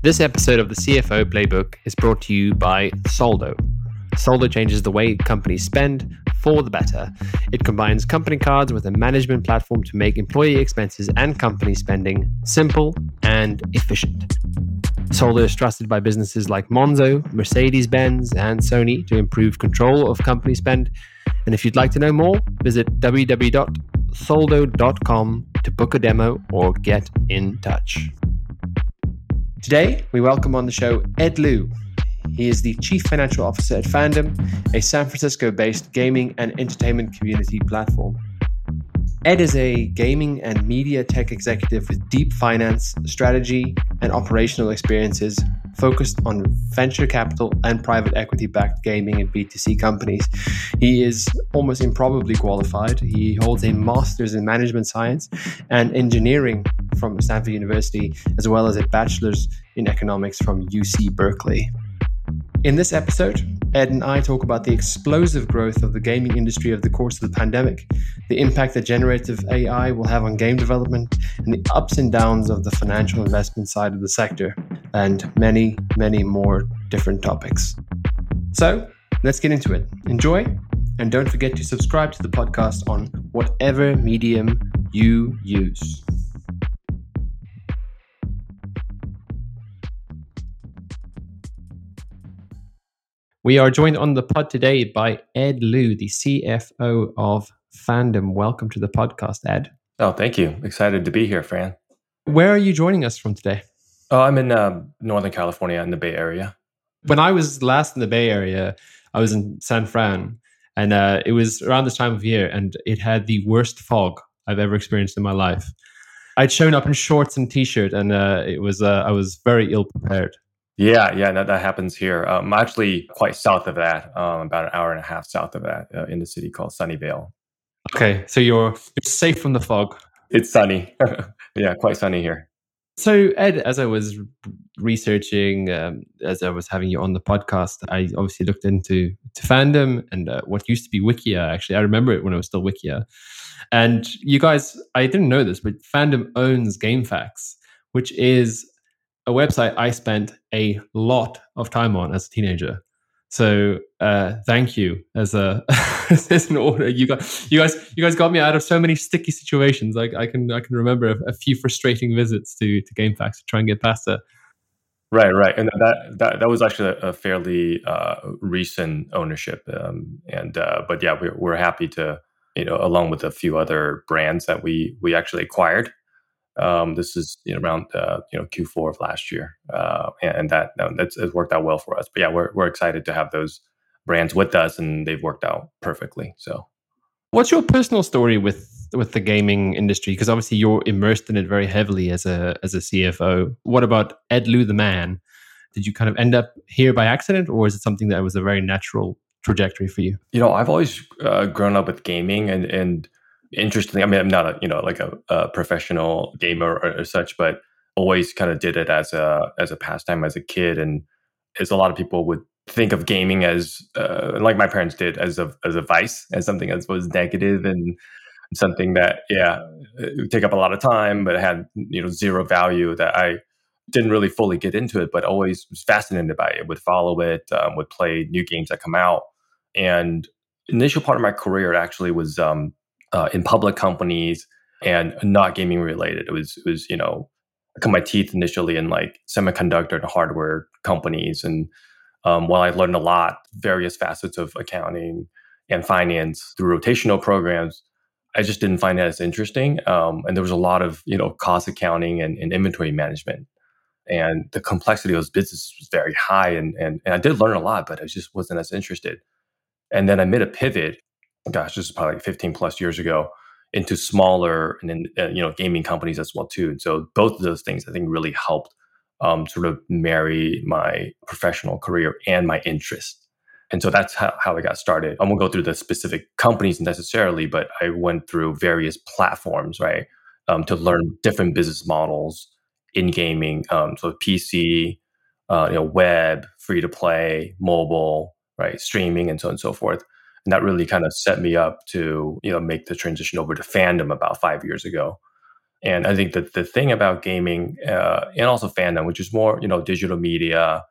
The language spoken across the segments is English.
This episode of the CFO Playbook is brought to you by Soldo. Soldo changes the way companies spend for the better. It combines company cards with a management platform to make employee expenses and company spending simple and efficient. Soldo is trusted by businesses like Monzo, Mercedes Benz, and Sony to improve control of company spend. And if you'd like to know more, visit www.soldo.com to book a demo or get in touch. Today, we welcome on the show Ed Lu. He is the Chief Financial Officer at Fandom, a San Francisco based gaming and entertainment community platform. Ed is a gaming and media tech executive with deep finance, strategy, and operational experiences focused on venture capital and private equity backed gaming and B2C companies. He is almost improbably qualified. He holds a master's in management science and engineering from Stanford University, as well as a bachelor's in economics from UC Berkeley. In this episode, Ed and I talk about the explosive growth of the gaming industry over the course of the pandemic, the impact that generative AI will have on game development, and the ups and downs of the financial investment side of the sector, and many, many more different topics. So, let's get into it. Enjoy, and don't forget to subscribe to the podcast on whatever medium you use. We are joined on the pod today by Ed Lu, the CFO of Fandom. Welcome to the podcast, Ed. Oh, thank you. Excited to be here, Fran. Where are you joining us from today? Oh, I'm in uh, Northern California in the Bay Area. When I was last in the Bay Area, I was in San Fran, and uh, it was around this time of year, and it had the worst fog I've ever experienced in my life. I'd shown up in shorts and t-shirt, and uh, it was uh, I was very ill prepared. Yeah, yeah, that, that happens here. Um, I'm actually quite south of that, um, about an hour and a half south of that, uh, in the city called Sunnyvale. Okay, so you're you're safe from the fog. It's sunny. yeah, quite sunny here. So Ed, as I was researching, um, as I was having you on the podcast, I obviously looked into to fandom and uh, what used to be Wikia. Actually, I remember it when it was still Wikia. And you guys, I didn't know this, but fandom owns GameFAQs, which is a website I spent a lot of time on as a teenager. So uh, thank you as a as an order. You got you guys you guys got me out of so many sticky situations. Like I can I can remember a, a few frustrating visits to to GameFAQs to try and get past it. Right, right, and that that that was actually a, fairly uh, recent ownership, um, and uh, but yeah, we're we're happy to you know along with a few other brands that we we actually acquired um, this is you know, around uh, you know Q4 of last year, uh, and, that that's it's worked out well for us. But yeah, we're we're excited to have those brands with us, and they've worked out perfectly. So, what's your personal story with with the gaming industry? Because obviously you're immersed in it very heavily as a as a CFO. What about Ed Lu the man? Did you kind of end up here by accident, or is it something that was a very natural trajectory for you? You know, I've always uh, grown up with gaming, and and interestingly, I mean, I'm not a you know like a, a professional gamer or, or, such, but always kind of did it as a as a pastime as a kid, and as a lot of people would think of gaming as uh, like my parents did as a as a vice, as something that was negative and something that yeah would take up a lot of time, but had you know zero value that I didn't really fully get into it, but always was fascinated by it. Would follow it, um, would play new games that come out, and initial part of my career actually was um, uh, in public companies and not gaming related. It was it was you know I cut my teeth initially in like semiconductor and hardware companies, and um, while I learned a lot, various facets of accounting and finance through rotational programs, I just didn't find that as interesting. Um, and there was a lot of you know cost accounting and, and, inventory management, and the complexity of those businesses was very high. And, and and I did learn a lot, but I just wasn't as interested. And then I made a pivot gosh, this is probably like 15 plus years ago, into smaller and then uh, you know gaming companies as well too. And so both of those things I think really helped um, sort of marry my professional career and my interest. And so that's how, how I got started. I won't go through the specific companies necessarily, but I went through various platforms, right, um, to learn different business models in gaming. Um, so PC, uh, you know, web, free to play, mobile, right, streaming, and so on and so forth. And that really kind of set me up to, you know, make the transition over to fandom about five years ago. And I think that the thing about gaming uh, and also fandom, which is more you know digital media,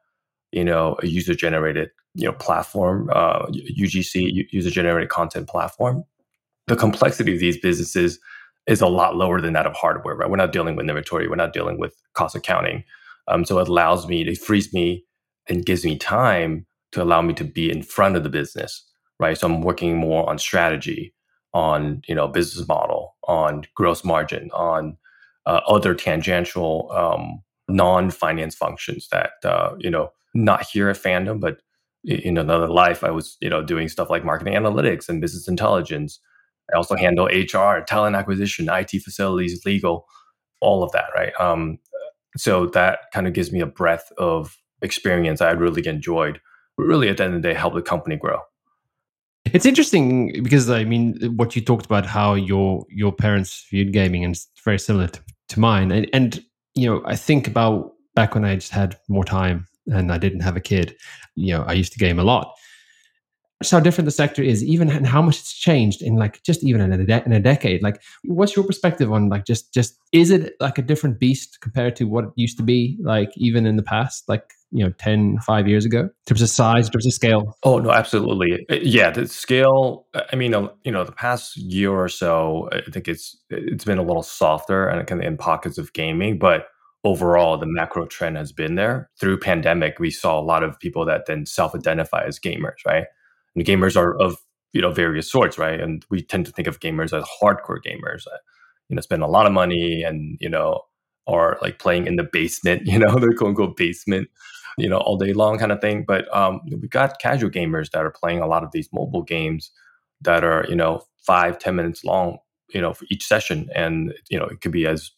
you know, a user generated you know platform, uh, UGC user generated content platform, the complexity of these businesses is a lot lower than that of hardware. Right? We're not dealing with inventory. We're not dealing with cost accounting. Um, so it allows me, it frees me and gives me time to allow me to be in front of the business, right? So I'm working more on strategy, on you know business model, on gross margin, on uh, other tangential um, non-finance functions that uh, you know not here at Fandom, but in another life, I was you know doing stuff like marketing analytics and business intelligence. I also handle HR, talent acquisition, IT facilities, legal, all of that, right? Um, so that kind of gives me a breadth of experience I really enjoyed. Really, at the end of the day, help the company grow. It's interesting because I mean, what you talked about how your your parents viewed gaming, and it's very similar to, to mine. And, and you know, I think about back when I just had more time and I didn't have a kid. You know, I used to game a lot, just how different the sector is, even and how much it's changed in like just even in a, de- in a decade. Like, what's your perspective on like just just is it like a different beast compared to what it used to be? Like even in the past, like you know 10 5 years ago in terms of size in terms of scale? Oh no absolutely. Uh, yeah the scale i mean you know the past year or so i think it's it's been a little softer and kind of in pockets of gaming but overall the macro trend has been there. Through pandemic we saw a lot of people that then self-identify as gamers right? And gamers are of you know various sorts, right? And we tend to think of gamers as hardcore gamers, that, you know, spend a lot of money and you know are like playing in the basement, you know, the quote unquote basement, you know, all day long kind of thing. But um, we got casual gamers that are playing a lot of these mobile games that are you know five ten minutes long, you know, for each session, and you know it could be as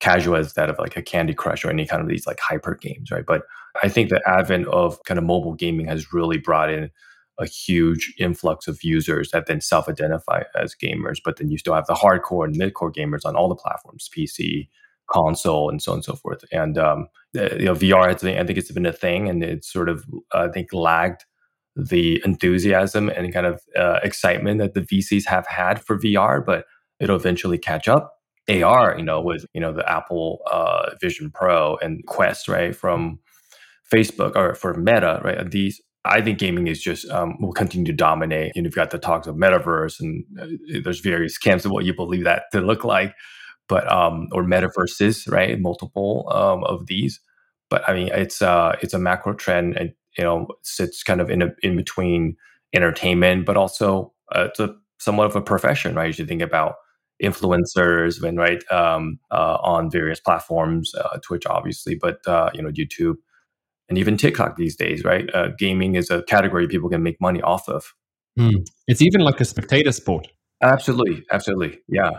casual as that of like a Candy Crush or any kind of these like hyper games, right? But I think the advent of kind of mobile gaming has really brought in a huge influx of users that then self-identify as gamers, but then you still have the hardcore and mid-core gamers on all the platforms, PC, console, and so on and so forth. And um, you know, VR, I think, I think it's been a thing, and it's sort of I think lagged the enthusiasm and kind of uh, excitement that the VCs have had for VR, but it'll eventually catch up. AR, you know, with you know the Apple uh, Vision Pro and Quest, right, from Facebook or for Meta, right? These I think gaming is just um, will continue to dominate. And you've got the talks of metaverse, and uh, there's various camps of what you believe that to look like, but um, or metaverses, right? Multiple um, of these, but I mean, it's uh, it's a macro trend, and you know, sits kind of in a, in between entertainment, but also uh, it's a somewhat of a profession, right? You think about influencers, when right um, uh, on various platforms, uh, Twitch, obviously, but uh, you know, YouTube and even TikTok these days, right? Uh, gaming is a category people can make money off of. Mm. It's even like a spectator sport. Absolutely, absolutely, yeah.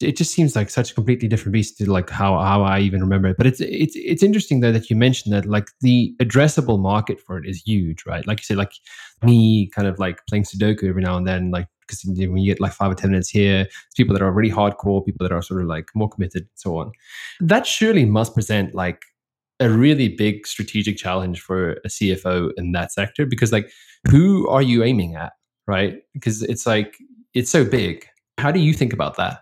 It just seems like such a completely different beast to like how how I even remember it. But it's it's it's interesting though that you mentioned that like the addressable market for it is huge, right? Like you said, like me kind of like playing Sudoku every now and then, like because when you get like five or ten minutes here, it's people that are really hardcore, people that are sort of like more committed, and so on. That surely must present like a really big strategic challenge for a CFO in that sector because like who are you aiming at, right? Because it's like it's so big. How do you think about that?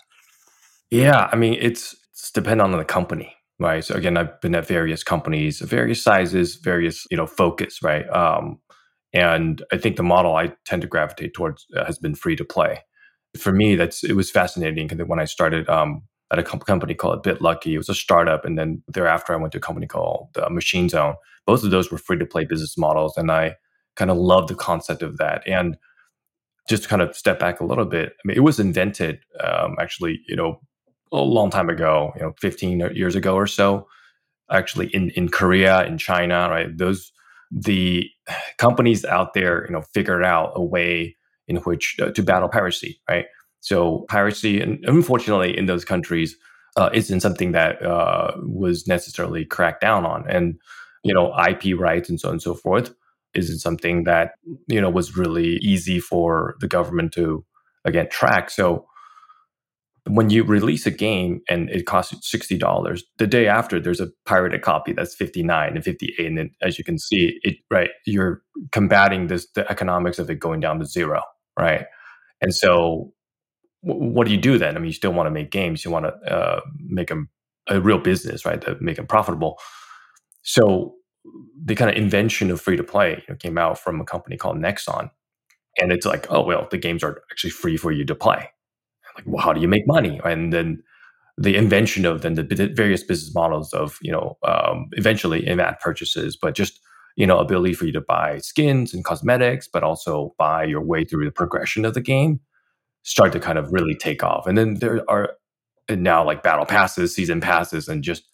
Yeah, I mean it's it's depend on the company, right? So again, I've been at various companies, various sizes, various you know focus, right? Um, and I think the model I tend to gravitate towards uh, has been free to play. For me, that's it was fascinating because when I started um, at a company called BitLucky. It was a startup, and then thereafter I went to a company called uh, Machine Zone. Both of those were free to play business models, and I kind of loved the concept of that. And just to kind of step back a little bit, I mean, it was invented um, actually, you know, a long time ago, you know, 15 years ago or so, actually in in Korea, in China, right? Those the companies out there, you know, figured out a way in which uh, to battle piracy, right? So piracy, and unfortunately, in those countries, uh, isn't something that uh, was necessarily cracked down on, and you know, IP rights and so on and so forth isn't something that you know was really easy for the government to again track. So when you release a game and it costs sixty dollars, the day after there's a pirated copy that's fifty nine and fifty eight, and then as you can see, it right you're combating this the economics of it going down to zero, right? And so what do you do then? I mean, you still want to make games, you want to uh, make them a real business, right? To make them profitable. So the kind of invention of free to play you know, came out from a company called Nexon, and it's like, oh well, the games are actually free for you to play. Like, well, how do you make money? And then the invention of then the various business models of you know um, eventually in-app purchases, but just you know ability for you to buy skins and cosmetics, but also buy your way through the progression of the game, start to kind of really take off. And then there are now like battle passes, season passes, and just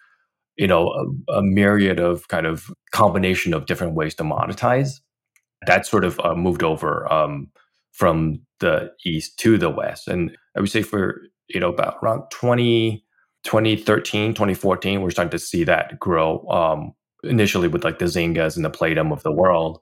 you know a, a myriad of kind of combination of different ways to monetize. That sort of uh, moved over um, from the east to the west, and I would say for you know about around 20, 2013, 2014, we're starting to see that grow. Um, initially with like the Zyngas and the Playdom of the world,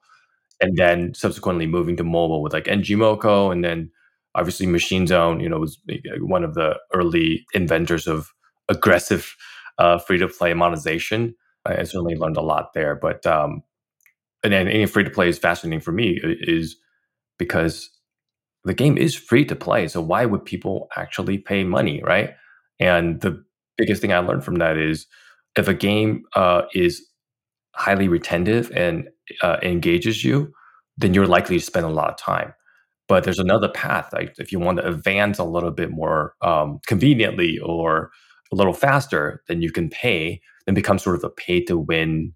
and then subsequently moving to mobile with like ngmoco, and then obviously Machine Zone, you know, was one of the early inventors of aggressive uh, free to play monetization. I certainly learned a lot there. But um, and then any free to play is fascinating for me is because the game is free to play. So why would people actually pay money, right? And the biggest thing I learned from that is if a game uh, is highly retentive and uh, engages you, then you're likely to spend a lot of time. But there's another path. Like if you want to advance a little bit more um, conveniently or a little faster, then you can pay and become sort of a pay to win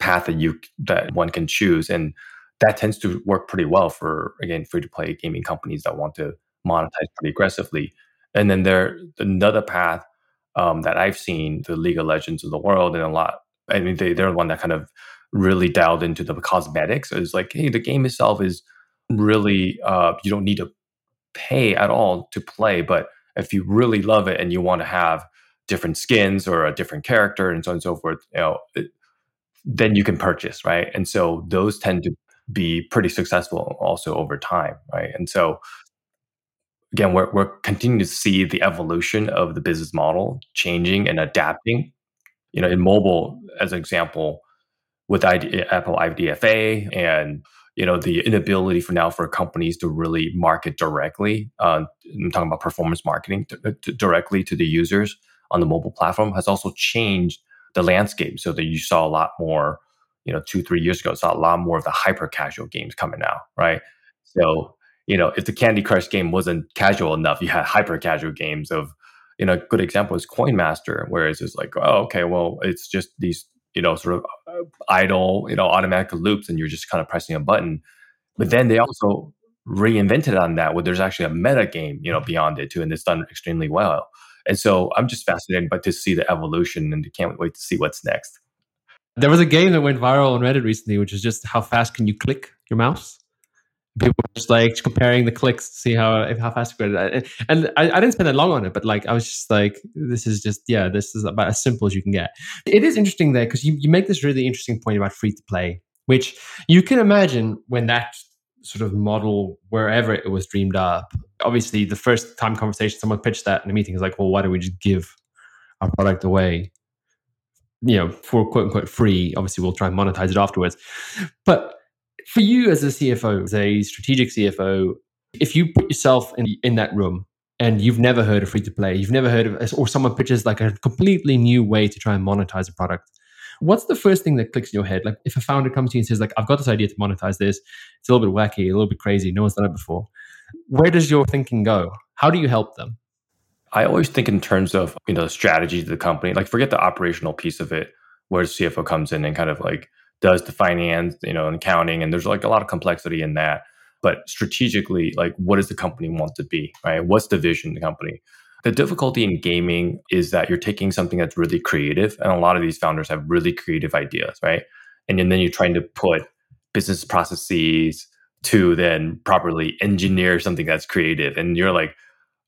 path that you that one can choose. And that tends to work pretty well for again free to play gaming companies that want to monetize pretty aggressively. And then there another path um, that I've seen, the League of Legends of the world, and a lot. I mean, they, they're the one that kind of really dialed into the cosmetics. It's like, hey, the game itself is really uh, you don't need to pay at all to play, but if you really love it and you want to have different skins or a different character and so on and so forth, you know, it, then you can purchase, right? And so those tend to be pretty successful also over time, right? And so again, we're we're continuing to see the evolution of the business model changing and adapting. You know, in mobile, as an example, with ID, Apple IDFA and you know the inability for now for companies to really market directly. Uh, I'm talking about performance marketing to, to directly to the users on the mobile platform has also changed the landscape so that you saw a lot more you know two three years ago saw a lot more of the hyper casual games coming out right? So you know if the candy crush game wasn't casual enough you had hyper casual games of you know a good example is coin master whereas it's like oh okay well it's just these you know sort of uh, idle you know automatic loops and you're just kind of pressing a button. But then they also reinvented on that where there's actually a meta game you know beyond it too and it's done extremely well. And so I'm just fascinated by to see the evolution and can't wait to see what's next. There was a game that went viral on Reddit recently, which is just how fast can you click your mouse? People were just like comparing the clicks to see how how fast you it and, and I, I, didn't spend that long on it, but like I was just like, this is just yeah, this is about as simple as you can get. It is interesting there because you, you make this really interesting point about free to play, which you can imagine when that sort of model wherever it was dreamed up. Obviously, the first time conversation someone pitched that in a meeting is like, well, why don't we just give our product away? You know, for quote unquote free. Obviously, we'll try and monetize it afterwards. But for you as a CFO, as a strategic CFO, if you put yourself in, in that room and you've never heard of free to play, you've never heard of, or someone pitches like a completely new way to try and monetize a product, what's the first thing that clicks in your head? Like if a founder comes to you and says, like, I've got this idea to monetize this, it's a little bit wacky, a little bit crazy, no one's done it before. Where does your thinking go? How do you help them? I always think in terms of you know the strategy of the company. Like forget the operational piece of it, where the CFO comes in and kind of like does the finance, you know, and accounting, and there's like a lot of complexity in that. But strategically, like what does the company want to be, right? What's the vision of the company? The difficulty in gaming is that you're taking something that's really creative, and a lot of these founders have really creative ideas, right? And, and then you're trying to put business processes to then properly engineer something that's creative, and you're like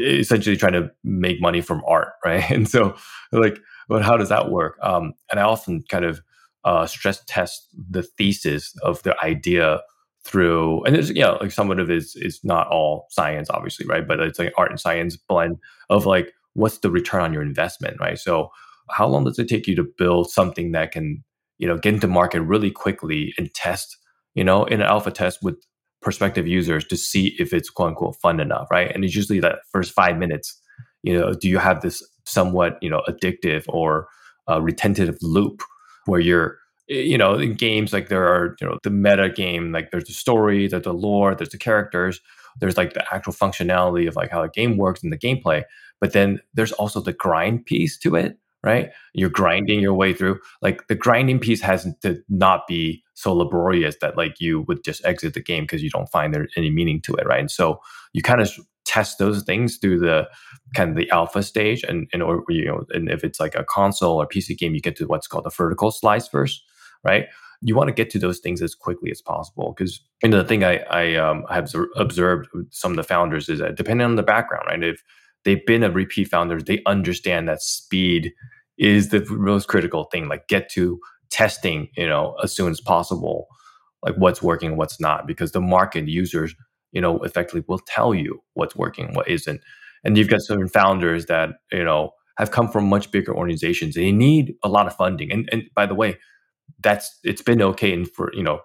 essentially trying to make money from art, right? And so, like, but how does that work? Um, and I often kind of uh, stress test the thesis of the idea through and there's yeah like some of it is is not all science obviously right but it's like art and science blend of like what's the return on your investment right so how long does it take you to build something that can you know get into market really quickly and test you know in an alpha test with prospective users to see if it's quote unquote fun enough, right? And it's usually that first five minutes, you know, do you have this somewhat, you know, addictive or uh, retentive loop where you're, you know, in games like there are, you know, the meta game, like there's the story, there's the lore, there's the characters, there's like the actual functionality of like how a game works and the gameplay, but then there's also the grind piece to it right? You're grinding your way through. Like the grinding piece has to not be so laborious that like you would just exit the game because you don't find there any meaning to it, right? And so you kind of test those things through the kind of the alpha stage, and and or you know, and if it's like a console or PC game, you get to what's called the vertical slice first, right? You want to get to those things as quickly as possible because you know the thing I I um, have observed some of the founders is that depending on the background, right? If they've been a repeat founders, they understand that speed is the most critical thing. Like get to testing, you know, as soon as possible, like what's working, and what's not, because the market users, you know, effectively will tell you what's working, what isn't. And you've got certain founders that, you know, have come from much bigger organizations. They need a lot of funding. And and by the way, that's it's been okay in for, you know,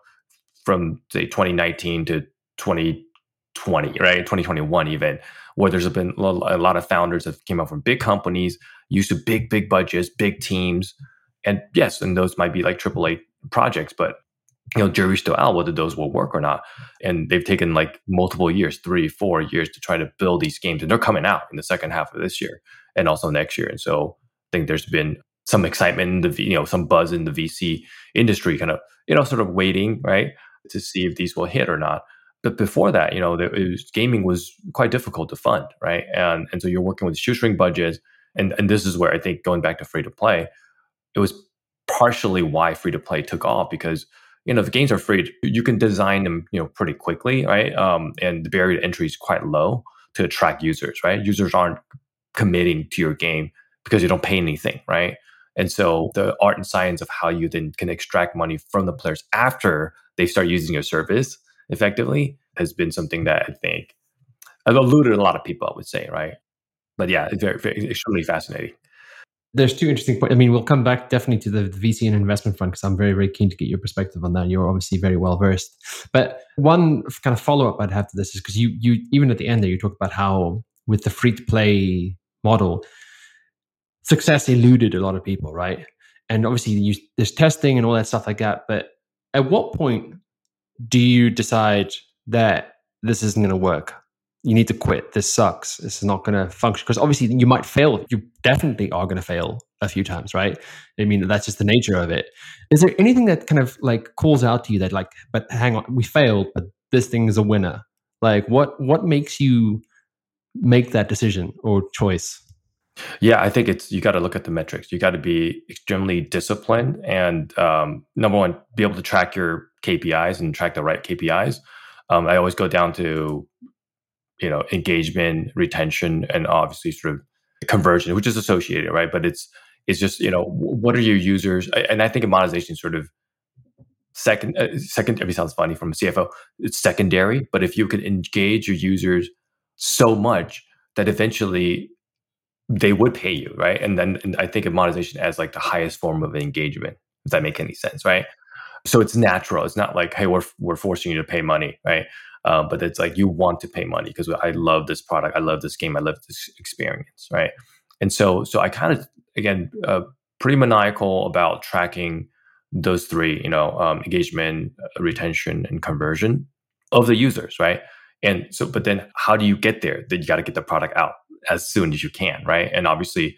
from say 2019 to 2020, right? 2021 even, where there's been a lot of founders that came out from big companies used to big, big budgets, big teams. And yes, and those might be like AAA projects, but you know, jury's still out whether those will work or not. And they've taken like multiple years, three, four years to try to build these games. And they're coming out in the second half of this year and also next year. And so I think there's been some excitement in the, you know, some buzz in the VC industry kind of, you know, sort of waiting, right, to see if these will hit or not. But before that, you know, was, gaming was quite difficult to fund, right? And, and so you're working with shoestring budgets and and this is where I think going back to free to play, it was partially why free to play took off because you know the games are free, you can design them you know pretty quickly, right? Um, and the barrier to entry is quite low to attract users, right? Users aren't committing to your game because you don't pay anything, right? And so the art and science of how you then can extract money from the players after they start using your service effectively has been something that I think I've eluded a lot of people, I would say, right? but yeah, very, very extremely fascinating. There's two interesting points. I mean, we'll come back definitely to the VC and investment front because I'm very, very keen to get your perspective on that. You're obviously very well versed. But one kind of follow up I'd have to this is because you, you even at the end there, you talk about how with the free to play model, success eluded a lot of people, right? And obviously, you, there's testing and all that stuff like that. But at what point do you decide that this isn't going to work? You need to quit. This sucks. This is not going to function because obviously you might fail. You definitely are going to fail a few times, right? I mean, that's just the nature of it. Is there anything that kind of like calls out to you that like, but hang on, we failed, but this thing is a winner? Like, what what makes you make that decision or choice? Yeah, I think it's you got to look at the metrics. You got to be extremely disciplined and um, number one, be able to track your KPIs and track the right KPIs. Um, I always go down to you know engagement retention and obviously sort of conversion which is associated right? But it's it's just you know what are your users and i think monetization sort of second uh, secondary sounds funny from a cfo it's secondary but if you can engage your users so much that eventually they would pay you right? And then and i think of monetization as like the highest form of engagement does that make any sense right? So it's natural it's not like hey we're we're forcing you to pay money right um, but it's like you want to pay money because I love this product, I love this game, I love this experience, right? And so, so I kind of again uh, pretty maniacal about tracking those three, you know, um, engagement, uh, retention, and conversion of the users, right? And so, but then how do you get there? Then you got to get the product out as soon as you can, right? And obviously,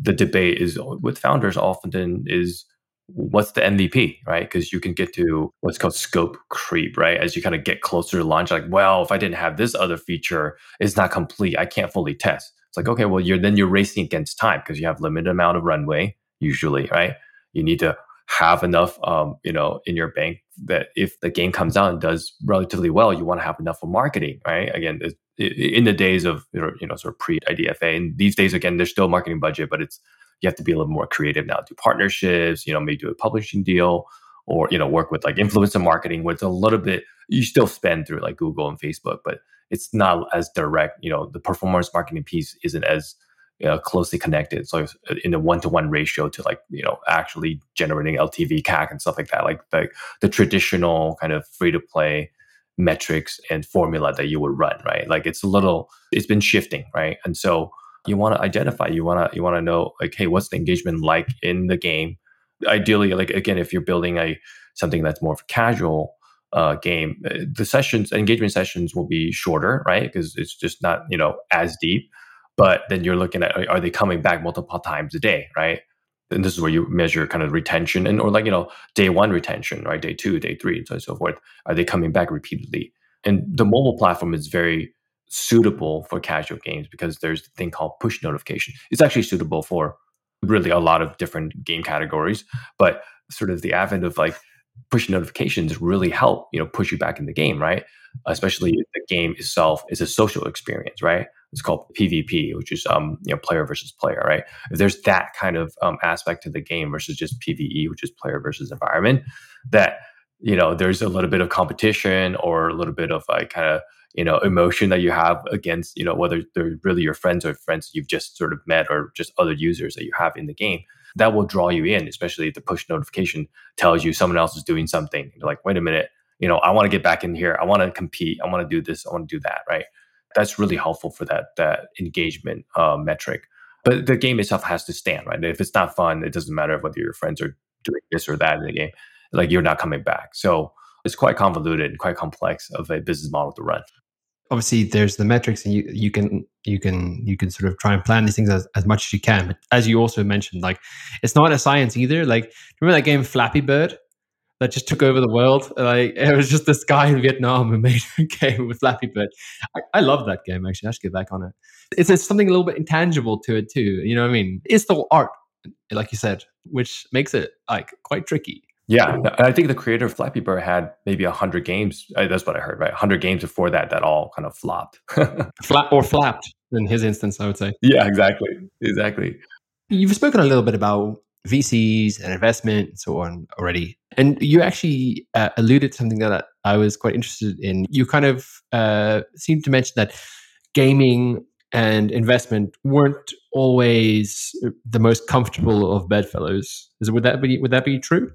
the debate is with founders often is what's the MVP, right? Because you can get to what's called scope creep, right? As you kind of get closer to launch, like, well, if I didn't have this other feature, it's not complete. I can't fully test. It's like, okay, well, you're then you're racing against time because you have limited amount of runway usually, right? You need to have enough, um, you know, in your bank that if the game comes out and does relatively well, you want to have enough for marketing, right? Again, in the days of you know sort of pre IDFA, and these days again, there's still marketing budget, but it's you have to be a little more creative now. Do partnerships, you know, maybe do a publishing deal or, you know, work with like influencer marketing where it's a little bit, you still spend through like Google and Facebook, but it's not as direct. You know, the performance marketing piece isn't as you know, closely connected. So uh, in the one to one ratio to like, you know, actually generating LTV CAC and stuff like that, like the, the traditional kind of free to play metrics and formula that you would run, right? Like it's a little, it's been shifting, right? And so you want to identify, you want to, you want to know like, hey, what's the engagement like in the game? Ideally, like again, if you're building a something that's more of a casual uh, game, uh, the sessions, engagement sessions will be shorter, right? Because it's just not, you know, as deep. But then you're looking at are they coming back multiple times a day, right? and this is where you measure kind of retention and or like you know day one retention right day two day three and so, on and so forth are they coming back repeatedly and the mobile platform is very suitable for casual games because there's a thing called push notification. It's actually suitable for really a lot of different game categories but sort of the advent of like push notifications really help you know push you back in the game right? Especially if the game itself is a social experience right? It's called PvP, which is um, you know player versus player, right? If there's that kind of um, aspect to the game versus just PVE, which is player versus environment, that you know there's a little bit of competition or a little bit of like kind of you know emotion that you have against you know whether they're really your friends or friends you've just sort of met or just other users that you have in the game that will draw you in especially if the push notification tells you someone else is doing something you're like wait a minute you know i want to get back in here i want to compete i want to do this i want to do that right that's really helpful for that that engagement uh, metric. But the game itself has to stand, right? If it's not fun, it doesn't matter whether your friends are doing this or that in the game. Like you're not coming back. So it's quite convoluted and quite complex of a business model to run. Obviously, there's the metrics, and you you can you can you can sort of try and plan these things as, as much as you can. But as you also mentioned, like it's not a science either. Like remember that game Flappy Bird? that just took over the world. Like it was just this guy in Vietnam who made a game with Flappy Bird. I, I love that game actually. I should get back on it. It's, it's something a little bit intangible to it too. You know what I mean? It's the art, like you said, which makes it like quite tricky. Yeah, I think the creator of Flappy Bird had maybe hundred games. Uh, that's what I heard, right? Hundred games before that that all kind of flopped, flat or flapped in his instance, I would say. Yeah, exactly, exactly. You've spoken a little bit about VCs and investment and so on already. And you actually uh, alluded to something that I was quite interested in. You kind of uh, seemed to mention that gaming and investment weren't always the most comfortable of bedfellows. Is would that be would that be true?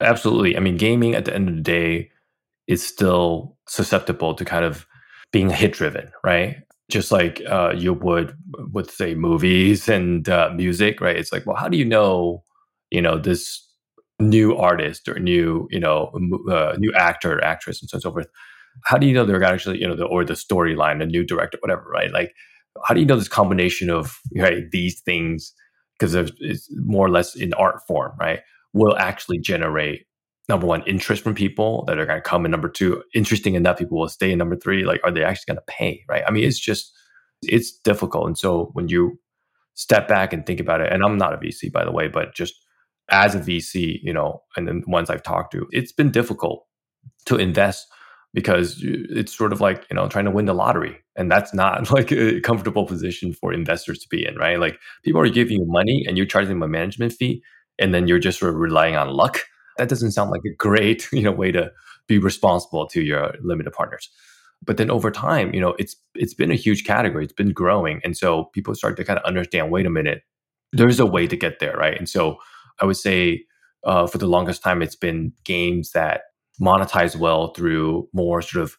Absolutely. I mean, gaming at the end of the day is still susceptible to kind of being hit driven, right? Just like uh, you would with say movies and uh, music, right? It's like, well, how do you know, you know, this new artist or new, you know, uh, new actor, actress, and so on and so forth. How do you know they're actually, you know, the, or the storyline, a new director, whatever, right? Like, how do you know this combination of right these things because it's more or less in art form, right? Will actually generate number one interest from people that are going to come, and number two, interesting enough people will stay. And number three, like, are they actually going to pay, right? I mean, it's just it's difficult, and so when you step back and think about it, and I'm not a VC by the way, but just as a VC, you know, and then ones I've talked to, it's been difficult to invest because it's sort of like, you know, trying to win the lottery. And that's not like a comfortable position for investors to be in, right? Like people are giving you money and you're charging them a management fee and then you're just sort of relying on luck. That doesn't sound like a great, you know, way to be responsible to your limited partners. But then over time, you know, it's it's been a huge category. It's been growing. And so people start to kind of understand, wait a minute, there's a way to get there, right? And so I would say uh, for the longest time, it's been games that monetize well through more sort of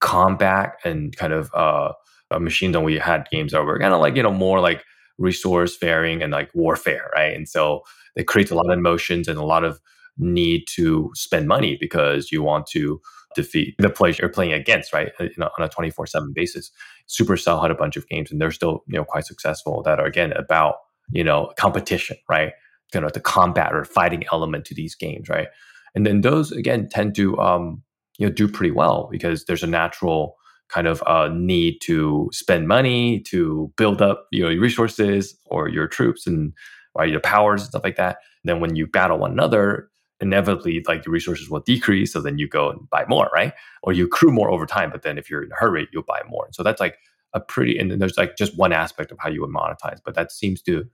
combat and kind of uh, machine than we had games that were kind of like, you know, more like resource faring and like warfare, right? And so it creates a lot of emotions and a lot of need to spend money because you want to defeat the players you're playing against, right? Uh, on a 24 7 basis. Supercell had a bunch of games and they're still, you know, quite successful that are again about, you know, competition, right? you know the combat or fighting element to these games, right? And then those again tend to um, you know do pretty well because there's a natural kind of uh, need to spend money to build up you know your resources or your troops and or your powers and stuff like that. Then when you battle one another, inevitably like the resources will decrease. So then you go and buy more, right? Or you accrue more over time. But then if you're in a hurry, you'll buy more. So that's like a pretty and there's like just one aspect of how you would monetize, but that seems to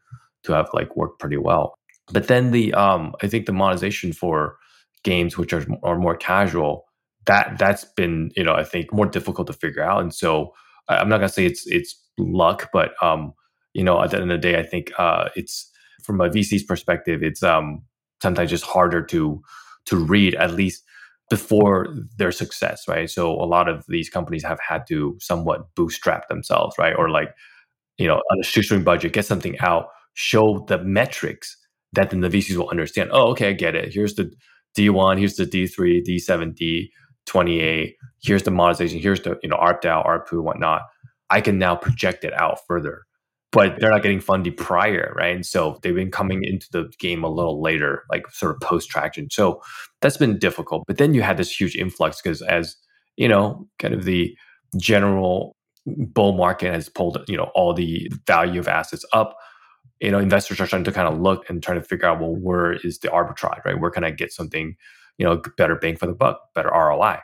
to have like worked pretty well. But then the um, I think the monetization for games which are, are more casual that that's been you know I think more difficult to figure out. And so I'm not gonna say it's it's luck, but um, you know at the end of the day, I think uh, it's from a VC's perspective, it's um, sometimes just harder to to read at least before their success, right? So a lot of these companies have had to somewhat bootstrap themselves, right? Or like, you know, on a shoestring budget, get something out, show the metrics that then the VCs will understand. Oh, okay, I get it. Here's the D1, here's the D3, D7, D28, here's the monetization, here's the, you know, ARPDAU, ARPU, whatnot. I can now project it out further but they're not getting funded prior, right? And so they've been coming into the game a little later, like sort of post traction. So that's been difficult. But then you had this huge influx because as you know, kind of the general bull market has pulled, you know, all the value of assets up. You know, investors are trying to kind of look and trying to figure out, well, where is the arbitrage, right? Where can I get something, you know, better bang for the buck, better ROI?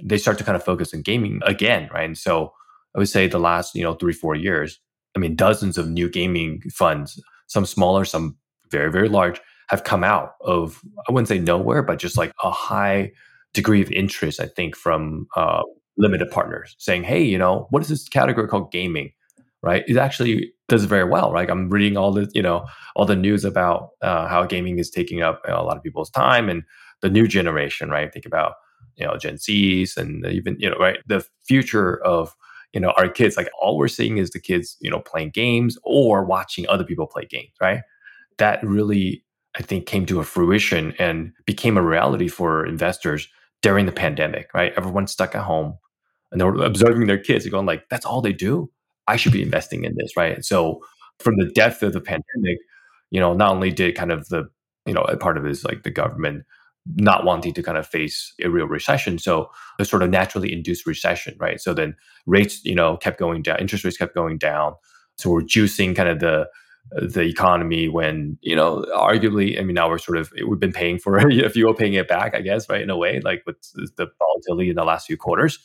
They start to kind of focus on gaming again, right? And so I would say the last, you know, three, four years, I mean, dozens of new gaming funds, some smaller, some very, very large, have come out of, I wouldn't say nowhere, but just like a high degree of interest, I think, from uh, limited partners saying, hey, you know, what is this category called gaming? Right? It actually does very well, right? I'm reading all the, you know, all the news about uh, how gaming is taking up you know, a lot of people's time and the new generation, right? Think about, you know, Gen Zs and even, you know, right? The future of you know our kids like all we're seeing is the kids you know playing games or watching other people play games right? That really i think came to a fruition and became a reality for investors during the pandemic right? Everyone's stuck at home and they're observing their kids and going like that's all they do. I should be investing in this right? So from the depth of the pandemic you know not only did kind of the you know part of it is like the government not wanting to kind of face a real recession. So a sort of naturally induced recession, right? So then rates, you know, kept going down, interest rates kept going down. So we're juicing kind of the the economy when you know arguably i mean now we're sort of we've been paying for it if you were paying it back i guess right in a way like with the volatility in the last few quarters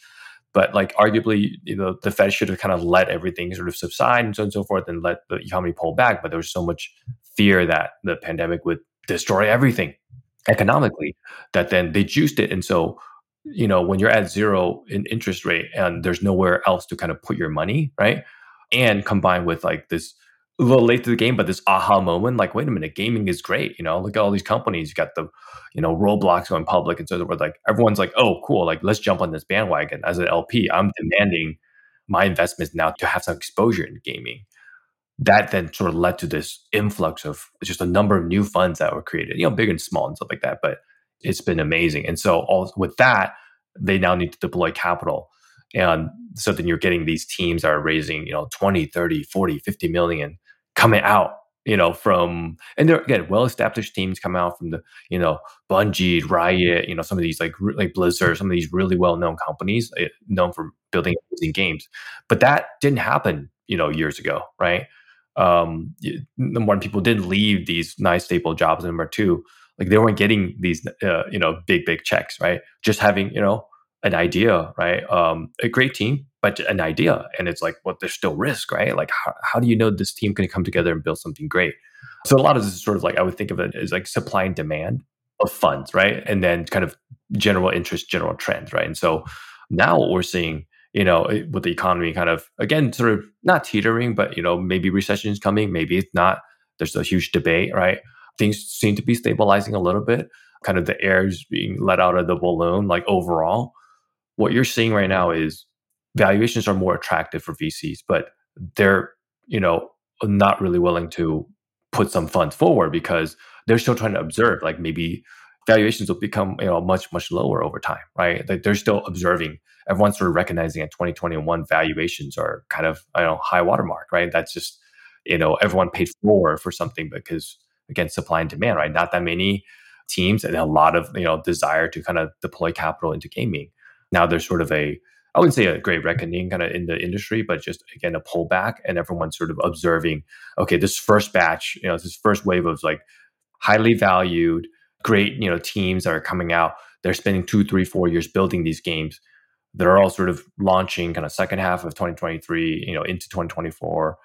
but like arguably you know the fed should have kind of let everything sort of subside and so on and so forth and let the economy pull back but there was so much fear that the pandemic would destroy everything economically that then they juiced it. And so you know when you're at zero in interest rate and there's nowhere else to kind of put your money right? And combined with like this a little late to the game but this aha moment like wait a minute gaming is great you know? Look at all these companies you got the you know roblox going public and so forth. Like everyone's like oh cool like let's jump on this bandwagon. As an lp i'm demanding my investments now to have some exposure in gaming that then sort of led to this influx of just a number of new funds that were created, you know, big and small and stuff like that. But it's been amazing. And so all with that, they now need to deploy capital. And so then you're getting these teams that are raising, you know, 20, 30, 40, 50 million coming out, you know, from and they're again well-established teams come out from the, you know, Bungie, Riot, you know, some of these like like Blizzard, some of these really well-known companies eh, known for building amazing games. But that didn't happen, you know, years ago, right? Um, number one, people didn't leave these nice stable jobs. Number two, like they weren't getting these, uh, you know, big big checks, right? Just having, you know, an idea, right? Um, a great team, but an idea, and it's like, well, there's still risk, right? Like, how, how do you know this team can come together and build something great? So a lot of this is sort of like I would think of it as like supply and demand of funds, right? And then kind of general interest, general trends, right? And so now what we're seeing you know, eh, with the economy kind of again sort of not teetering, but you know, maybe recession is coming, maybe it's not. There's a huge debate, right? Things seem to be stabilizing a little bit. Kind of the air is being let out of the balloon. Like overall, what you're seeing right now is valuations are more attractive for VCs, but they're you know not really willing to put some funds forward because they're still trying to observe. Like maybe valuations will become you know much much lower over time, right? Like they're still observing. Everyone's sort of recognizing that 2021 valuations are kind of you know high watermark, right? That's just you know everyone paid for for something because again supply and demand, right? Not that many teams and a lot of you know desire to kind of deploy capital into gaming. Now there's sort of a I wouldn't say a great reckoning kind of in the industry, but just again a pullback and everyone's sort of observing, okay, this first batch, you know, this first wave of like highly valued, great you know teams that are coming out. They're spending two three four years building these games. That are all sort of launching kind of second half of 2023 you know into 2024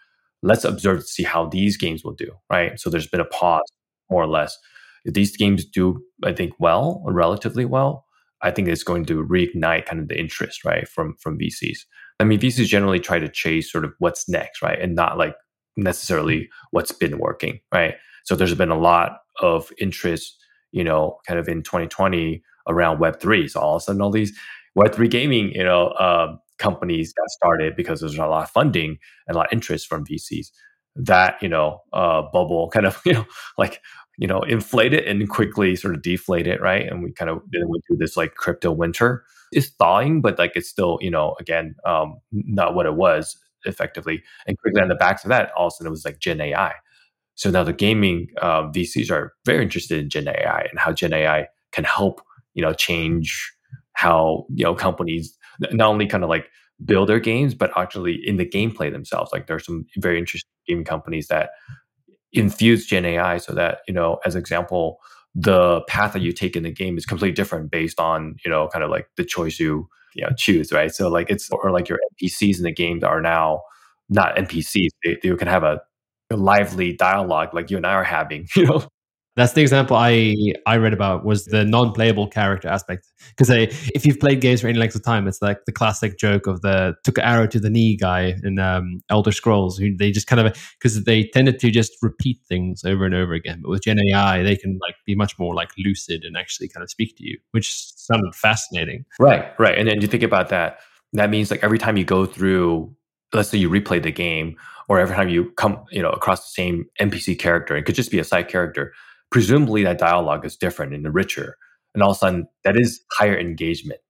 let's observe to see how these games will do right? So there's been a pause more or less. If these games do i think well relatively well i think it's going to reignite kind of the interest right from from vcs i mean vcs generally try to chase sort of what's next right and not like necessarily what's been working right? So there's been a lot of interest you know, kind of in 2020 around Web three. So all of a sudden, all these Web three gaming, you know, uh, companies got started because there's a lot of funding and a lot of interest from VCs. That you know, uh, bubble kind of you know like you know inflate it and quickly sort of deflate it, right? And we kind of then went through this like crypto winter. It's thawing, but like it's still you know again um, not what it was effectively. And quickly on the backs of that, all of a sudden it was like Gen AI. So now the gaming uh, VCs are very interested in Gen AI and how Gen AI can help you know change how you know companies not only kind of like build their games, but actually in the gameplay themselves. Like there's some very interesting gaming companies that infuse Gen AI so that, you know, as example, the path that you take in the game is completely different based on, you know, kind of like the choice you, you know, choose, right? So like it's or like your NPCs in the game are now not NPCs. They, they can have a lively dialogue like you and I are having, you know, that's the example I I read about was the non-playable character aspect. Because if you've played games for any length of time, it's like the classic joke of the took an arrow to the knee guy in um, Elder Scrolls. Who they just kind of because they tended to just repeat things over and over again. But with Gen AI, they can like be much more like lucid and actually kind of speak to you, which sounded fascinating. Right, right. And then you think about that. That means like every time you go through, let's say you replay the game, or every time you come, you know, across the same NPC character, it could just be a side character presumably that dialogue is different and richer. And all of a sudden, that is higher engagement,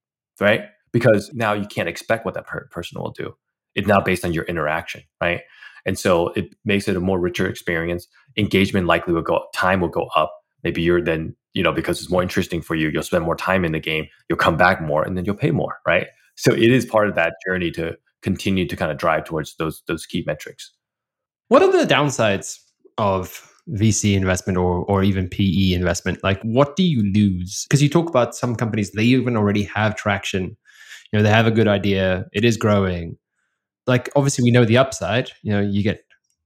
right? Because now you can't expect what that per- person will do. It's now based on your interaction, right? And so it makes it a more richer experience. Engagement likely will go up, time will go up. Maybe you're then, you know, because it's more interesting for you, you'll spend more time in the game, you'll come back more, and then you'll pay more, right? So it is part of that journey to continue to kind of drive towards those those key metrics. What are the downsides of VC investment or or even PE investment? Like, what do you lose? Because you talk about some companies they even already have traction. You know, they have a good idea. It is growing. Like, obviously, we know the upside. You know, you get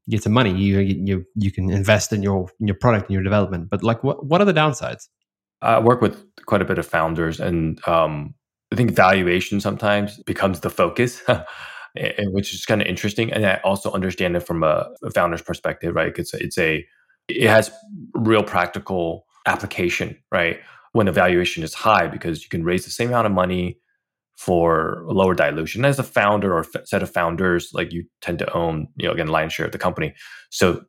you get some money. You you you can invest in your in your product and your development. But like, what what are the downsides? I work with quite a bit of founders, and um, I think valuation sometimes becomes the focus. Eh, eh, which is kind of interesting. And I also understand it from a, founder's perspective, right? It's it's a it has real practical application, right? When the valuation is high, because you can raise the same amount of money for lower dilution. As a founder or set of founders, like you tend to own, you know, again, lion's share of the company. So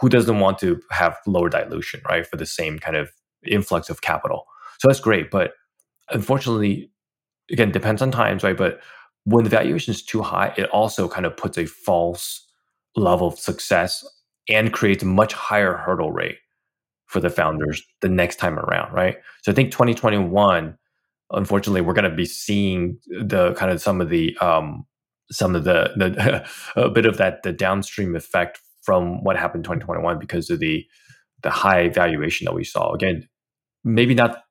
who doesn't want to have lower dilution, right? For the same kind of influx of capital. So that's great. But unfortunately, again, depends on times, right? But when the valuation is too high, it also kind of puts a false level of success and creates a much higher hurdle rate for the founders the next time around, right? So I think 2021, unfortunately, we're going to be seeing the kind of some of the um, some of the, the a bit of that the downstream effect from what happened in 2021 because of the the high valuation that we saw. Again, maybe not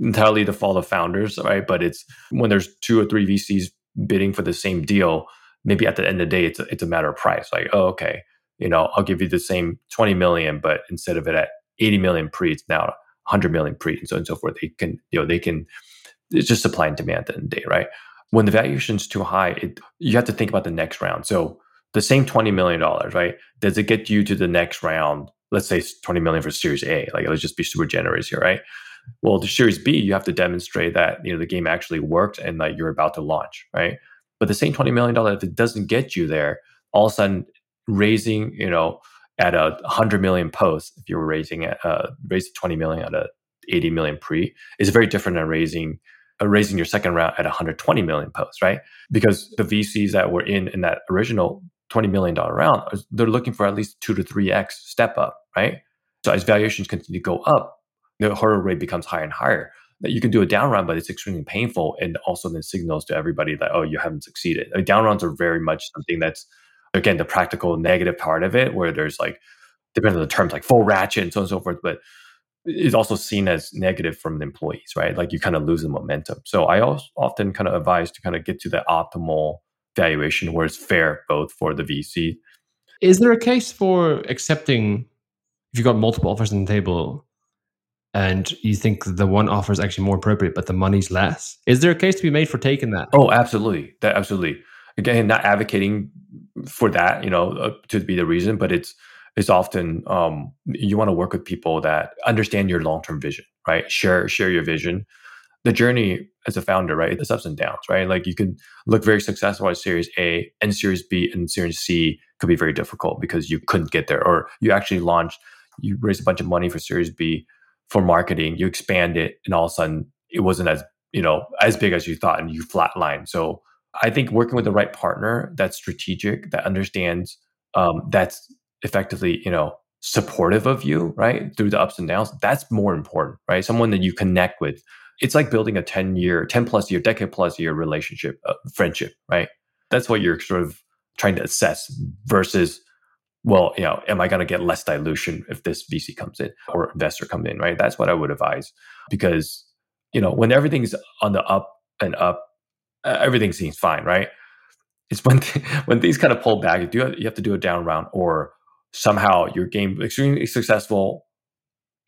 entirely the fault of founders, right? But it's when there's two or three VCs bidding for the same deal. Maybe at the end of the day, it's a, it's a matter of price. Like, oh, okay, you know, I'll give you the same 20 million, but instead of it at 80 million pre, it's now 100 million pre, and so on and so forth. They can, you know, they can, it's just supply and demand at the end of the day, right? When the valuation is too high, it, you have to think about the next round. So the same $20 million, right? Does it get you to the next round? Let's say 20 million for Series A. Like, let's just be super generous here, right? Well, the Series B, you have to demonstrate that, you know, the game actually worked and that you're about to launch, right? But the same $20 million, if it doesn't get you there, all of a sudden raising, you know, at a 100 million post, if you were raising at uh, raised 20 million at a 80 million pre, is very different than raising uh, raising your second round at 120 million post, right? Because the VCs that were in in that original 20 million dollar round, they're looking for at least two to three x step up, right? So as valuations continue to go up, the hurdle rate becomes higher and higher. That you can do a down round, but it's extremely painful, and also then signals to everybody that oh, you haven't succeeded. Mean, down rounds are very much something that's again the practical negative part of it where there's like depends on the terms like full ratchet and so on and so forth but it's also seen as negative from the employees right like you kind of lose the momentum so i also often kind of advise to kind of get to the optimal valuation where it's fair both for the vc is there a case for accepting if you've got multiple offers on the table and you think the one offer is actually more appropriate but the money's less is there a case to be made for taking that oh absolutely that absolutely again not advocating for that, you know, uh, to be the reason, but it's it's often um, you want to work with people that understand your long term vision, right? Share share your vision. the journey as a founder, right? It's ups and downs, right? Like you can look very successful at Series A and Series B and Series C could be very difficult because you couldn't get there, or you actually launched, you raised a bunch of money for Series B for marketing, you expand it, and all of a sudden it wasn't as you know as big as you thought, and you flatline. So I think working with the right partner that's strategic, that understands, um, that's effectively you know supportive of you, right, through the ups and downs, that's more important, right? Someone that you connect with it's like building a 10 year 10 plus year decade plus year relationship uh, friendship right that's what you're sort of trying to assess versus well you know am i going to get less dilution if this vc comes in or investor comes in right that's what i would advise because you know when everything's on the up and up everything seems fine right it's when th- when things kind of pull back you do you have to do a down round or somehow your game extremely successful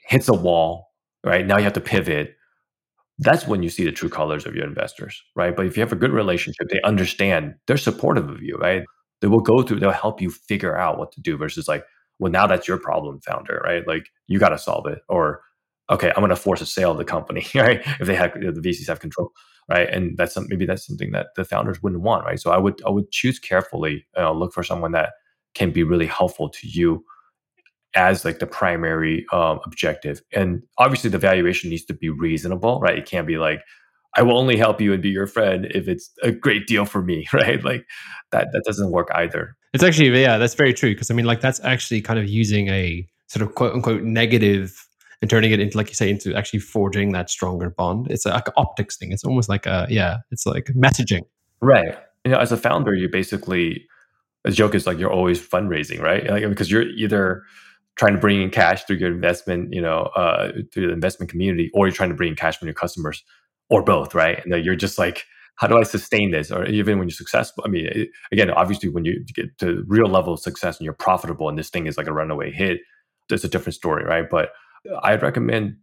hits a wall right now you have to pivot that's when you see the true colors of your investors, right? But if you have a good relationship, they understand, they're supportive of you, right? They will go through, they'll help you figure out what to do versus like, well, now that's your problem, founder, right? Like you got to solve it. Or, okay, I'm going to force a sale of the company, right? If they have the VCs have control, right? And that's some, maybe that's something that the founders wouldn't want, right? So I would I would choose carefully, uh, look for someone that can be really helpful to you as like the primary um, objective. And obviously, the valuation needs to be reasonable, right? It can't be like, I will only help you and be your friend if it's a great deal for me, right? Like that that doesn't work either. It's actually yeah, that's very true because I mean like that's actually kind of using a sort of quote unquote negative and turning it into like you say into actually forging that stronger bond. It's like an optics thing. It's almost like a yeah, it's like messaging. Right. You know, as a founder, you basically the joke is like you're always fundraising, right? Like because you're either trying to bring in cash through your investment, you know, uh, through the investment community, or you're trying to bring in cash from your customers, or both, right? And you're just like, how do I sustain this? Or even when you're successful, I mean, it, again, obviously, when you get to real level of success and you're profitable, and this thing is like a runaway hit, there's a different story, right? But I'd recommend,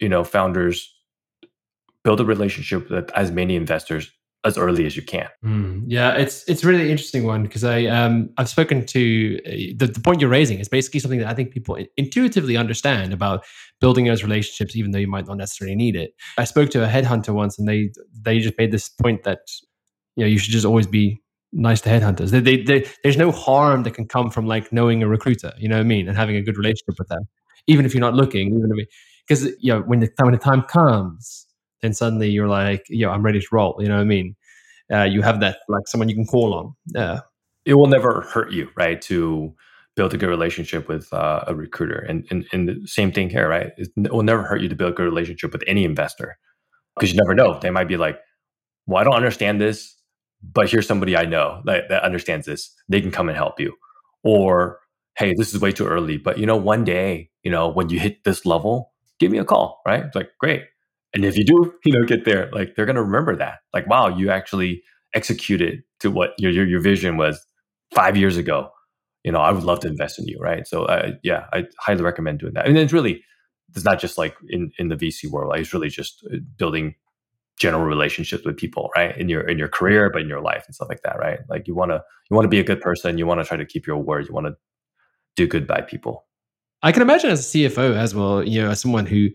you know, founders build a relationship with as many investors as early as you can. Mm, yeah, it's it's really interesting one because I um I've spoken to uh, the, the point you're raising is basically something that I think people intuitively understand about building those relationships, even though you might not necessarily need it. I spoke to a headhunter once, and they they just made this point that you know you should just always be nice to headhunters. They, they, they, there's no harm that can come from like knowing a recruiter, you know what I mean, and having a good relationship with them, even if you're not looking, even if because you know when the when the time comes then suddenly you're like, yo, I'm ready to roll. You know what I mean? Uh, you have that like someone you can call on. Yeah. It will never hurt you, right? To build a good relationship with uh, a recruiter, and, and and the same thing here, right? It will never hurt you to build a good relationship with any investor because you never know. They might be like, well, I don't understand this, but here's somebody I know that, that understands this. They can come and help you. Or, hey, this is way too early, but you know, one day, you know, when you hit this level, give me a call, right? It's like, great. And if you do, you know, get there, like they're going to remember that. Like, wow, you actually executed to what your, your, your vision was five years ago. You know, I would love to invest in you, right? So, uh, yeah, I highly recommend doing that. And it's really, it's not just like in in the VC world. Like, it's really just uh, building general relationships with people, right? In your in your career, but in your life and stuff like that, right? Like, you want to you want to be a good person. You want to try to keep your word. You want to do good by people. I can imagine as a CFO as well. You know, as someone who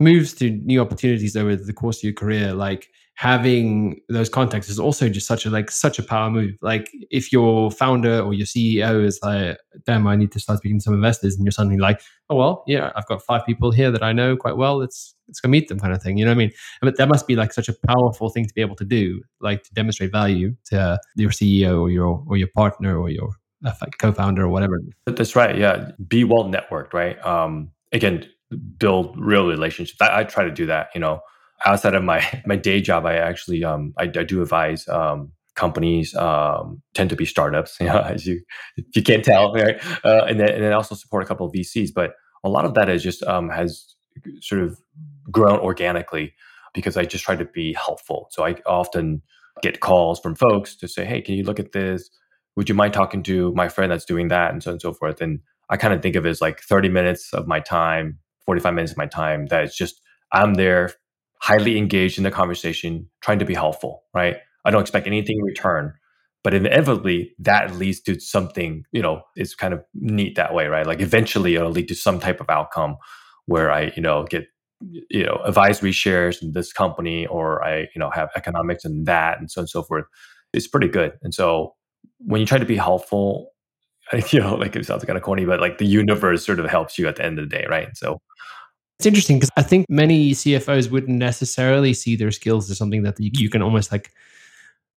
moves to new opportunities over the course of your career, like having those contacts is also just such a like such a power move. Like if your founder or your CEO is like, damn, I need to start speaking to some investors, and you're suddenly like, oh well, yeah, I've got five people here that I know quite well. Let's let's go meet them, kind of thing. You know what I mean? But that must be like such a powerful thing to be able to do, like to demonstrate value to your CEO or your or your partner or your uh, co-founder or whatever. That's right. Yeah, be well networked. Right. Um, again, build real relationships. I, I, try to do that. You know, outside of my my day job, I actually um I, I do advise um companies um tend to be startups. You know, as you if you can't tell, right? Uh, and then and then also support a couple of VCs, but a lot of that is just um has sort of grown organically because I just try to be helpful. So I often get calls from folks to say, "Hey, can you look at this? Would you mind talking to my friend that's doing that?" and so on and so forth. And I kind of think of it as like 30 minutes of my time 45 minutes of my time that it's just I'm there highly engaged in the conversation, trying to be helpful, right? I don't expect anything in return. But inevitably that leads to something, you know, it's kind of neat that way, right? Like eventually it'll lead to some type of outcome where I, you know, get you know advisory shares in this company or I you know have economics in that and so on and so forth. It's pretty good. And so when you try to be helpful, you know, like it sounds kind of corny, but like the universe sort of helps you at the end of the day, right? So it's interesting because I think many CFOs wouldn't necessarily see their skills as something that you, can almost like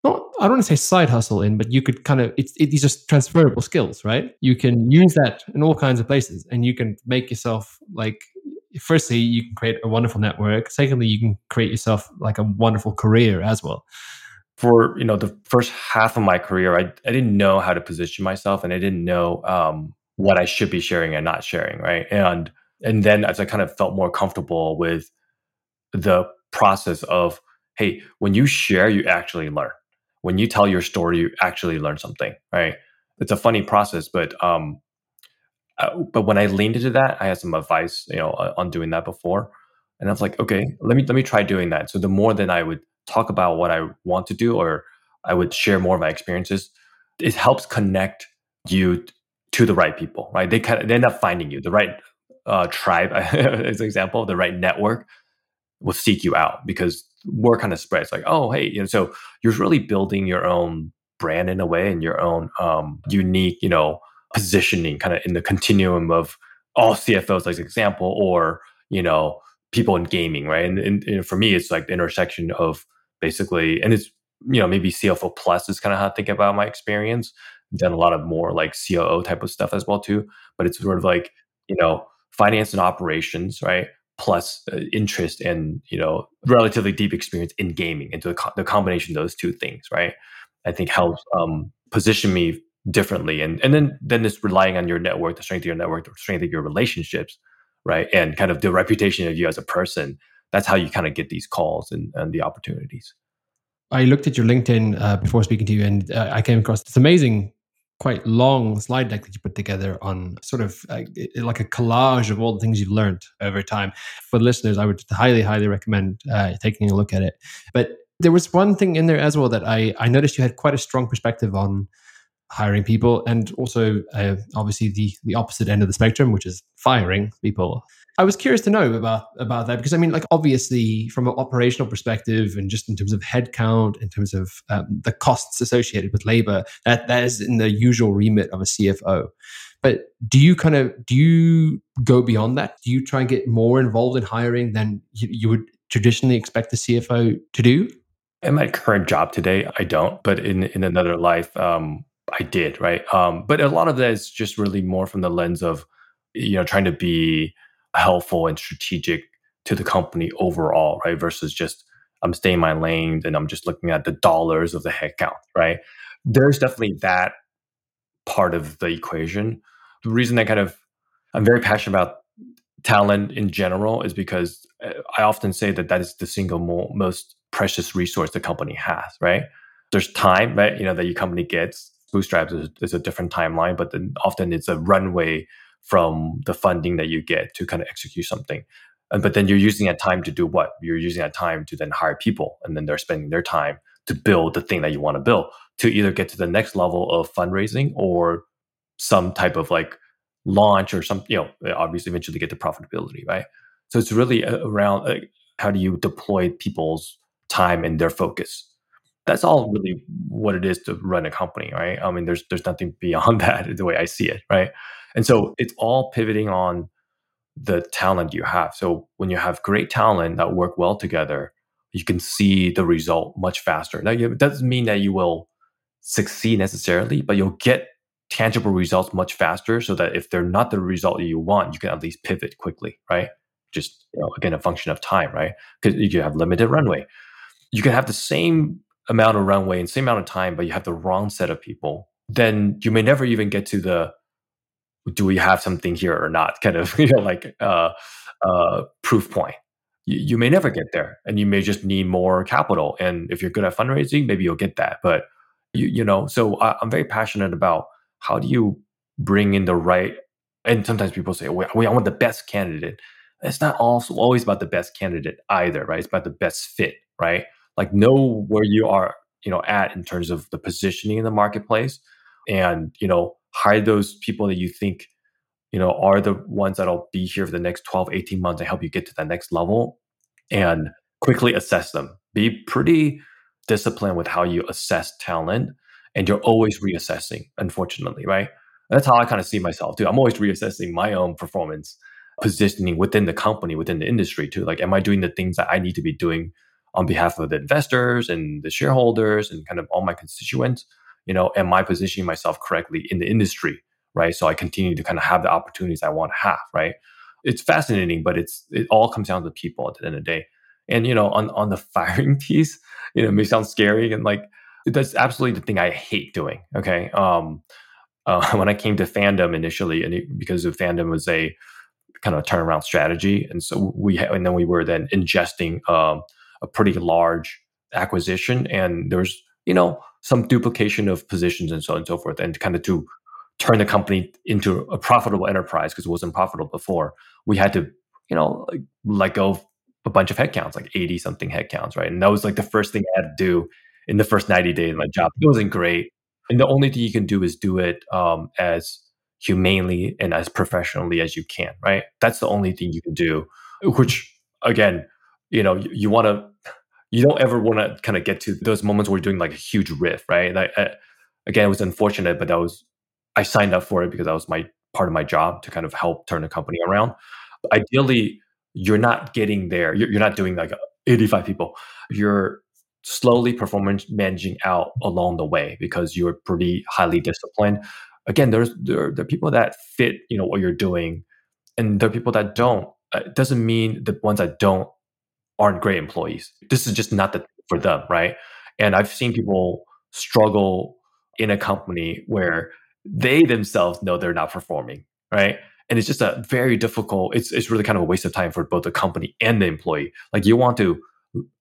not I don't want to say side hustle in, but you could kind of it's it, these are transferable skills, right? You can use that in all kinds of places, and you can make yourself like. Firstly, you can create a wonderful network. Secondly, you can create yourself like a wonderful career as well. For you know the first half of my career, I I didn't know how to position myself, and I didn't know um, what I should be sharing and not sharing, right? And and then as I kind of felt more comfortable with the process of hey, when you share, you actually learn when you tell your story, you actually learn something, right? It's a funny process, but um, uh, but when I leaned into that, I had some advice, you know, on doing that before, and I was like, okay, let me let me try doing that. So the more that I would talk about what I want to do, or I would share more of my experiences, it helps connect you to the right people, right? They kind of they end up finding you, the right uh, tribe, as an example, the right network will seek you out because word kind of spreads like, oh, hey, you know, so you're really building your own brand in a way and your own um, unique, you know, positioning kind of in the continuum of all CFOs, like example, or, you know, people in gaming, right? And, and, and, for me, it's like the intersection of basically, and it's, you know, maybe CFO plus is kind of how I think about my experience. I've done a lot of more like COO type of stuff as well too, but it's sort of like, you know, finance and operations, right? plus uh, interest and you know relatively deep experience in gaming into the, co- the combination of those two things right i think helps um, position me differently and and then then it's relying on your network the strength of your network the strength of your relationships right and kind of the reputation of you as a person that's how you kind of get these calls and, and the opportunities I looked at your LinkedIn uh, before speaking to you, and uh, I came across this amazing quite long slide deck that you put together on sort of uh, like a collage of all the things you've learned over time. For listeners, I would highly, highly recommend uh, taking a look at it. But there was one thing in there as well that I, I noticed you had quite a strong perspective on hiring people and also uh, obviously the the opposite end of the spectrum which is firing people i was curious to know about about that because i mean like obviously from an operational perspective and just in terms of headcount in terms of um, the costs associated with labor that that is in the usual remit of a cfo but do you kind of do you go beyond that? Do you try and get more involved in hiring than you, you would traditionally expect the cfo to do? In my current job today i don't but in in another life um I did, right? Um, but a lot of that is just really more from the lens of, you know, trying to be helpful and strategic to the company overall, right? Versus just I'm staying my lane and I'm just looking at the dollars of the headcount, right? There's definitely that part of the equation. The reason I kind of I'm very passionate about talent in general is because uh, I often say that that is the single mo- most precious resource the company has, right? There's time, right? You know, that your company gets bootstraps is, is a different timeline, but then often it's a runway from the funding that you get to kind of execute something. And, but then you're using that time to do what? You're using that time to then hire people, and then they're spending their time to build the thing that you want to build to either get to the next level of fundraising or some type of like launch or some, you know, obviously eventually get to profitability, right? So it's really around like, how do you deploy people's time and their focus that's all really what it is to run a company, right? I mean, there's there's nothing beyond that the way I see it, right? And so it's all pivoting on the talent you have. So when you have great talent that work well together, you can see the result much faster. Now, it doesn't mean that you will succeed necessarily, but you'll get tangible results much faster. So that if they're not the result you want, you can at least pivot quickly, right? Just you know, again, a function of time, right? Because you have limited runway. You can have the same amount of runway and same amount of time, but you have the wrong set of people, then you may never even get to the do we have something here or not kind of you know like uh, uh, proof point. You, you may never get there, and you may just need more capital. And if you're good at fundraising, maybe you'll get that. But you you know, so I, I'm very passionate about how do you bring in the right. And sometimes people say, "Wait, I want the best candidate." It's not also always about the best candidate either, right? It's about the best fit, right? like know where you are you know at in terms of the positioning in the marketplace and you know hire those people that you think you know, are the ones that'll be here for the next 12, 18 months and help you get to that next level and quickly assess them. Be pretty disciplined with how you assess talent and you're always reassessing, unfortunately, right? That's how I kind of see myself too. I'm always reassessing my own performance, positioning within the company, within the industry too. Like, am I doing the things that I need to be doing on behalf of the investors and the shareholders and kind of all my constituents? You know, am I positioning myself correctly in the industry? Right. So I continue to kind of have the opportunities I want to have, right? It's fascinating, but it's it all comes down to people at the end of the day. And you know, on on the firing piece, you know, it may sound scary and like that's absolutely the thing I hate doing. Okay. Um uh, when I came to fandom initially, and it, because of fandom was a kind of turnaround strategy, and so we ha- and then we were then ingesting um, a pretty large acquisition, and there's you know some duplication of positions and so on and so forth, and kind of to turn the company into a profitable enterprise because it wasn't profitable before. We had to, you know, like, let go of a bunch of headcounts, like 80 something headcounts, right? And that was like the first thing I had to do in the first 90 days of my job. It wasn't great. And the only thing you can do is do it um, as humanely and as professionally as you can, right? That's the only thing you can do, which again, you know, you, you want to, you don't ever want to kind of get to those moments where you're doing like a huge RIF, right? Like, uh, again, it was unfortunate, but that was I signed up for it because that was my part of my job to kind of help turn the company around. Ideally, you're not getting there. You're, you're not doing like 85 people. You're slowly performance managing out along the way because you're pretty highly disciplined. Again, there's there, there are people that fit you know what you're doing, and there are people that don't. Uh, it doesn't mean the ones that don't aren't great employees. This is just not the for them, right? And I've seen people struggle in a company where they themselves know they're not performing, right? And it's just a very difficult, it's it's really kind of a waste of time for both the company and the employee. Like you want to,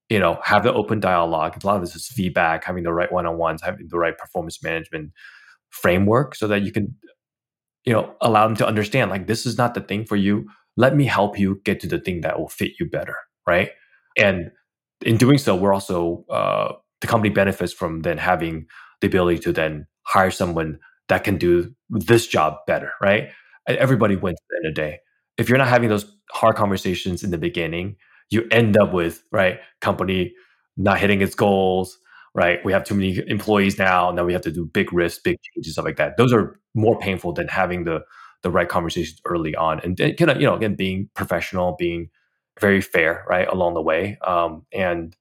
you know, have the open dialogue. A lot of this is feedback, having the right one-on-ones, having the right performance management framework so that you can, you know, allow them to understand like this is not the thing for you. Let me help you get to the thing that will fit you better, right? And in doing so, we're also uh, the company benefits from then having the ability to then hire someone that can do this job better, right? Everybody wins at the end of the day. If you're not having those hard conversations in the beginning, you end up with, right, company not hitting its goals, right? We have too many employees now, and then we have to do big risks, big changes, stuff like that. Those are more painful than having the the right conversations early on, and kind of, you know, again, being professional, being very fair, right, along the way. Um, and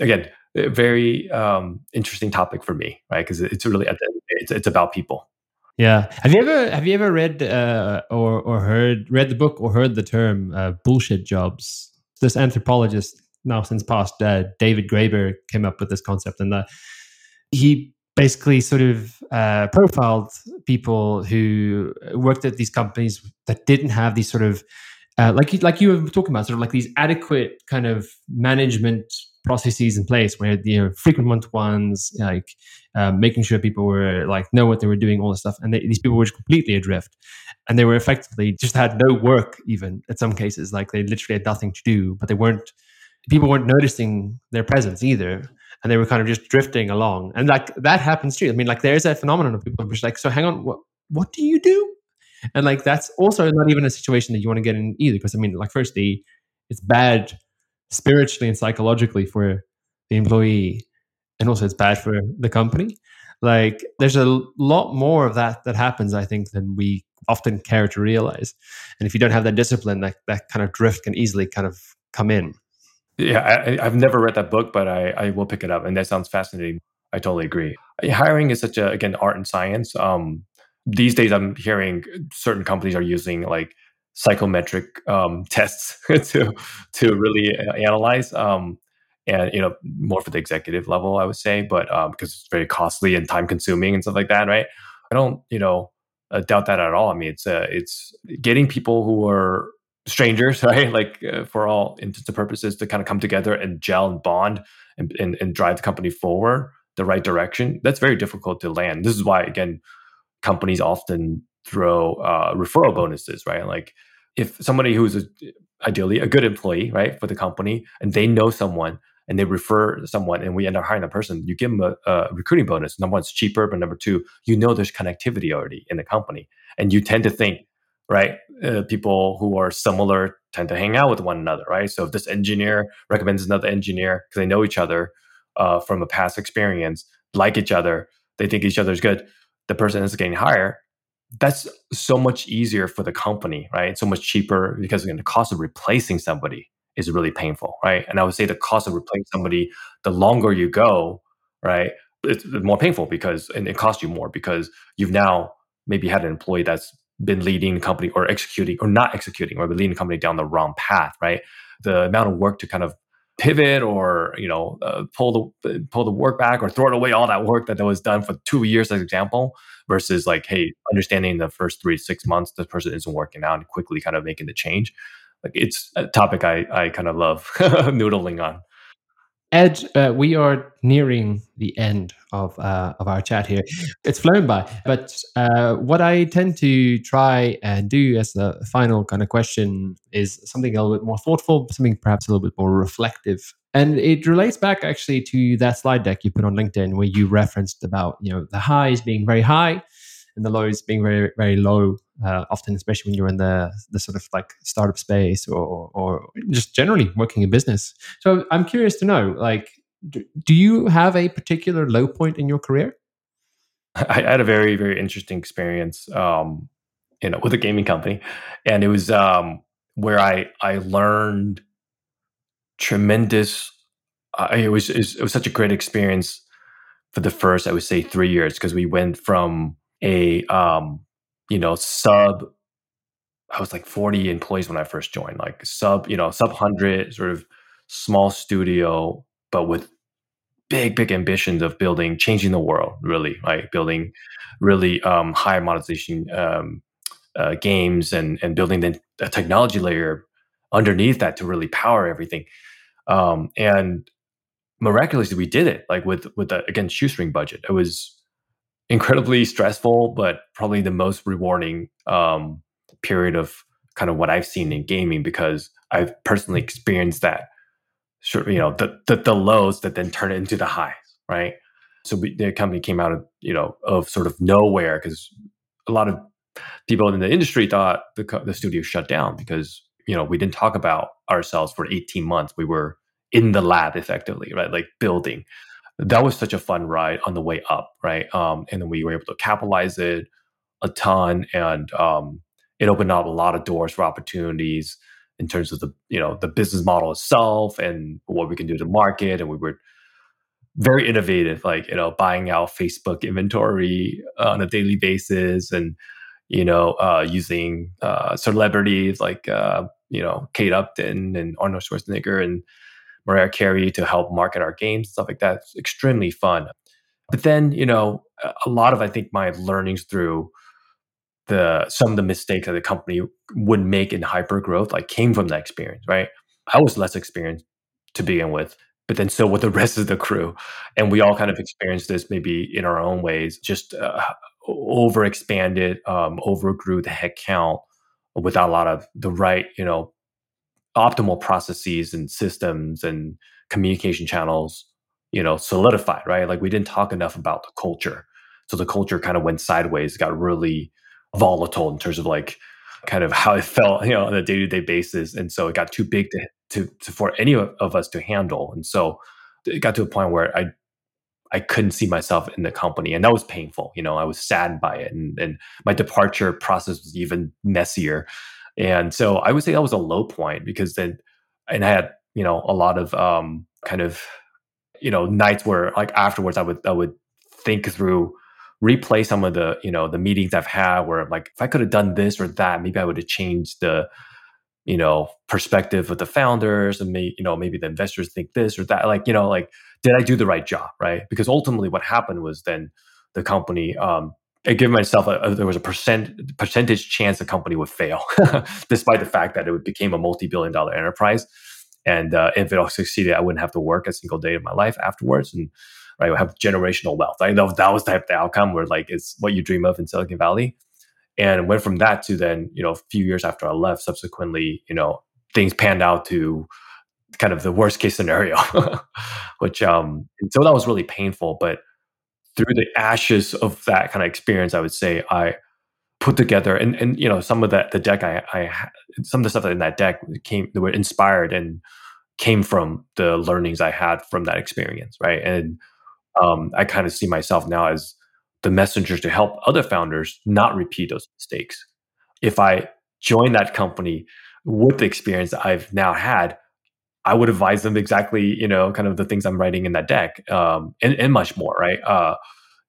again, very um, interesting topic for me, right? Because it's really at the it's, it's about people. Yeah. Have you ever have you ever read uh, or or heard read the book or heard the term uh, bullshit jobs? This anthropologist now since passed, uh, David Graeber, came up with this concept, and he basically sort of uh, profiled people who worked at these companies that didn't have these sort of uh, like like you were talking about, sort of like these adequate kind of management processes in place where you know frequent ones like uh, making sure people were like know what they were doing all this stuff and they, these people were completely adrift. And they were effectively just had no work even at some cases. Like they literally had nothing to do but they weren't people weren't noticing their presence either. And they were kind of just drifting along. And like that happens too. I mean like there's a phenomenon of people which like so hang on what what do you do and like that's also not even a situation that you want to get in either because i mean like firstly it's bad spiritually and psychologically for the employee and also it's bad for the company. Like there's a lot more of that that happens i think than we often care to realize. And if you don't have that discipline that that kind of drift can easily kind of come in. Yeah I, have never read that book but I, I will pick it up and that sounds fascinating. I totally agree. Hiring is such a again art and science um these days i'm hearing certain companies are using like psychometric um, tests to to really uh, analyze um, and you know more for the executive level i would say but um, because it's very costly and time consuming and stuff like that right? I don't you know uh, doubt that at all. I mean it's uh, it's getting people who are strangers right? Like uh, for all intents and purposes to kind of come together and gel and bond and, and, and drive the company forward the right direction. That's very difficult to land. This is why again companies often throw uh, referral bonuses right like if somebody who's a, ideally a good employee, right, for the company, and they know someone and they refer someone and we end up hiring that person, you give them a, a recruiting bonus. Number one, it's cheaper, but number two, you know there's connectivity already in the company. And you tend to think, right? Uh, people who are similar tend to hang out with one another, right? So if this engineer recommends another engineer because they know each other uh, from a past experience, like each other, they think each other is good, the person is getting hired. That's so much easier for the company, right? It's So much cheaper because again, the cost of replacing somebody is really painful, right? And I would say the cost of replacing somebody, the longer you go, right, it's more painful because and it costs you more because you've now maybe had an employee that's been leading the company or executing or not executing or leading the company down the wrong path, right? The amount of work to kind of pivot or you know uh, pull the pull the work back or throw it away all that work that, that was done for two years as example versus like hey understanding the first three six months this person isn't working out and quickly kind of making the change. Like it's a topic i i kind of love noodling on Ed, uh, we are nearing the end of uh, of our chat here. It's flown by, but uh, what I tend to try and do as the final kind of question is something a little bit more thoughtful, something perhaps a little bit more reflective, and it relates back actually to that slide deck you put on LinkedIn where you referenced about you know the highs being very high and the lows being very very low uh, often especially when you're in the the sort of like startup space or or just generally working in business. So i'm curious to know like do, do you have a particular low point in your career? I had a very very interesting experience um you know with a gaming company and it was um where i i learned tremendous uh, it was it was such a great experience for the first i would say three years because we went from a um, you know sub I was like 40 employees when I first joined, like sub, you know, sub 100 sort of small studio, but with big, big ambitions of building, changing the world, really, like building really um, high monetization um, uh, games and and building the, the, technology layer underneath that to really power everything. Um, and miraculously, we did it, like with with the, again shoestring budget. It was incredibly stressful, but probably the most rewarding um, period of kind of what I've seen in gaming because I've personally experienced that. Sure, you know, the, the, the lows that then turn into the highs, right? So we, the company came out of you know of sort of nowhere because a lot of people in the industry thought the the studio shut down because you know we didn't talk about ourselves for 18 months. We were in the lab effectively, right? Like building that was such a fun ride on the way up, right? Um, and then we were able to capitalize it a ton, and um, it opened up a lot of doors for opportunities in terms of the you know the business model itself and what we can do to market. And we were very innovative, like you know buying out Facebook inventory on a daily basis, and you know uh, using uh, celebrities like uh, you know Kate Upton and Arnold Schwarzenegger and Mariah Carey to help market our games, stuff like that. It's extremely fun. But then, you know, a lot of I think my learnings through the some of the mistakes that the company would make in hyper growth like came from that experience, right? I was less experienced to begin with, but then so with the rest of the crew, and we all kind of experienced this maybe in our own ways. Just uh, overexpanded, um, overgrew the headcount without a lot of the right, you know, optimal processes and systems and communication channels you know solidified right? Like we didn't talk enough about the culture. So the culture kind of went sideways got really volatile in terms of like kind of how it felt you know on a day-to-day basis. And so it got too big to, to, to for any of us to handle. And so it got to a point where i i couldn't see myself in the company. And that was painful you know i was saddened by it. And, and my departure process was even messier and so I would say that was a low point because then, and I had, you know, a lot of um, kind of, you know, nights where like afterwards I would, I would think through, replay some of the, you know, the meetings I've had where like, if I could have done this or that, maybe I would have changed the, you know, perspective of the founders and maybe, you know, maybe the investors think this or that. Like, you know, like, did I do the right job? Right. Because ultimately what happened was then the company um, I give myself a, a, there was a percent percentage chance the company would fail, despite the fact that it became a multi-billion dollar enterprise. And uh, if it all succeeded, I wouldn't have to work a single day of my life afterwards, and I would have generational wealth. I know that was the type of outcome where like it's what you dream of in Silicon Valley. And went from that to then, you know, a few years after I left, subsequently, you know, things panned out to kind of the worst case scenario, which um, so that was really painful. But through the ashes of that kind of experience, I would say I put together and and you know some of that the deck I I some of the stuff in that deck came that were inspired and came from the learnings I had from that experience, right? And um, I kind of see myself now as the messenger to help other founders not repeat those mistakes. If I join that company with the experience I've now had, I would advise them exactly, you know, kind of the things I'm writing in that deck, um, and, and much more, right? Uh,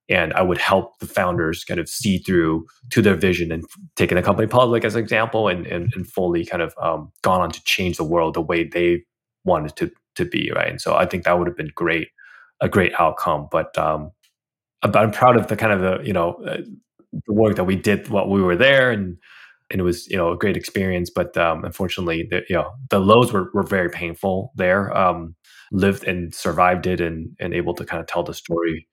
and I would help the founders kind of see through to their vision and taking the company public as an example, and and, and fully kind of um, gone on to change the world the way they wanted to to be, right? And so I think that would have been great, a great outcome. But um, I'm proud of the kind of the you know uh, the work that we did while we were there, and and it was you know a great experience. But um, unfortunately, the, you know the lows were were very painful there. Um, lived and survived it, and and able to kind of tell the story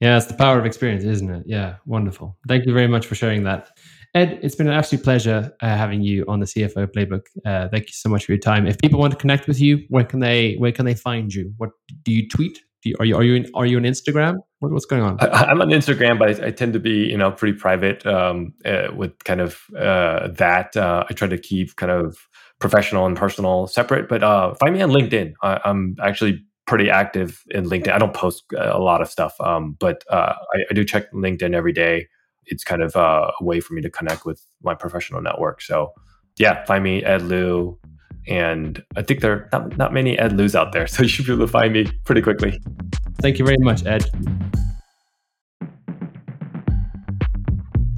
yeah, it's the power of experience, isn't it? Yeah, wonderful. Thank you very much for sharing that. Ed, it's been an absolute pleasure uh, having you on the CFO Playbook. Uh, thank you so much for your time. If people want to connect with you, where can they where can they find you? What do you tweet? You, are you are you in, are you on Instagram? What, what's going on? I, am on Instagram, but I, I, tend to be you know pretty private um, uh, with kind of uh, that. Uh, I try to keep kind of professional and personal separate. But uh, find me on LinkedIn. I, I'm actually pretty active in LinkedIn. I don't post a lot of stuff, um, but uh, I, I, do check LinkedIn every day. It's kind of uh, a way for me to connect with my professional network. So, yeah, find me Ed Lu, and I think there are not, not many Ed Lus out there, so you should be able to find me pretty quickly. Thank you very much, Ed.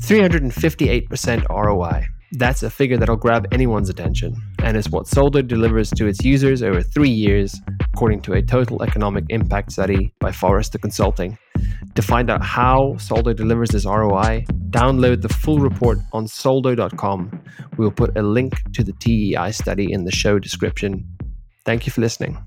358% ROI. That's a figure that'll grab anyone's attention, and is what Soldo delivers to its users over three years, according to a total economic impact study by Forrester Consulting. To find out how Soldo delivers this ROI, download the full report on soldo.com. We will put a link to the TEI study in the show description. Thank you for listening.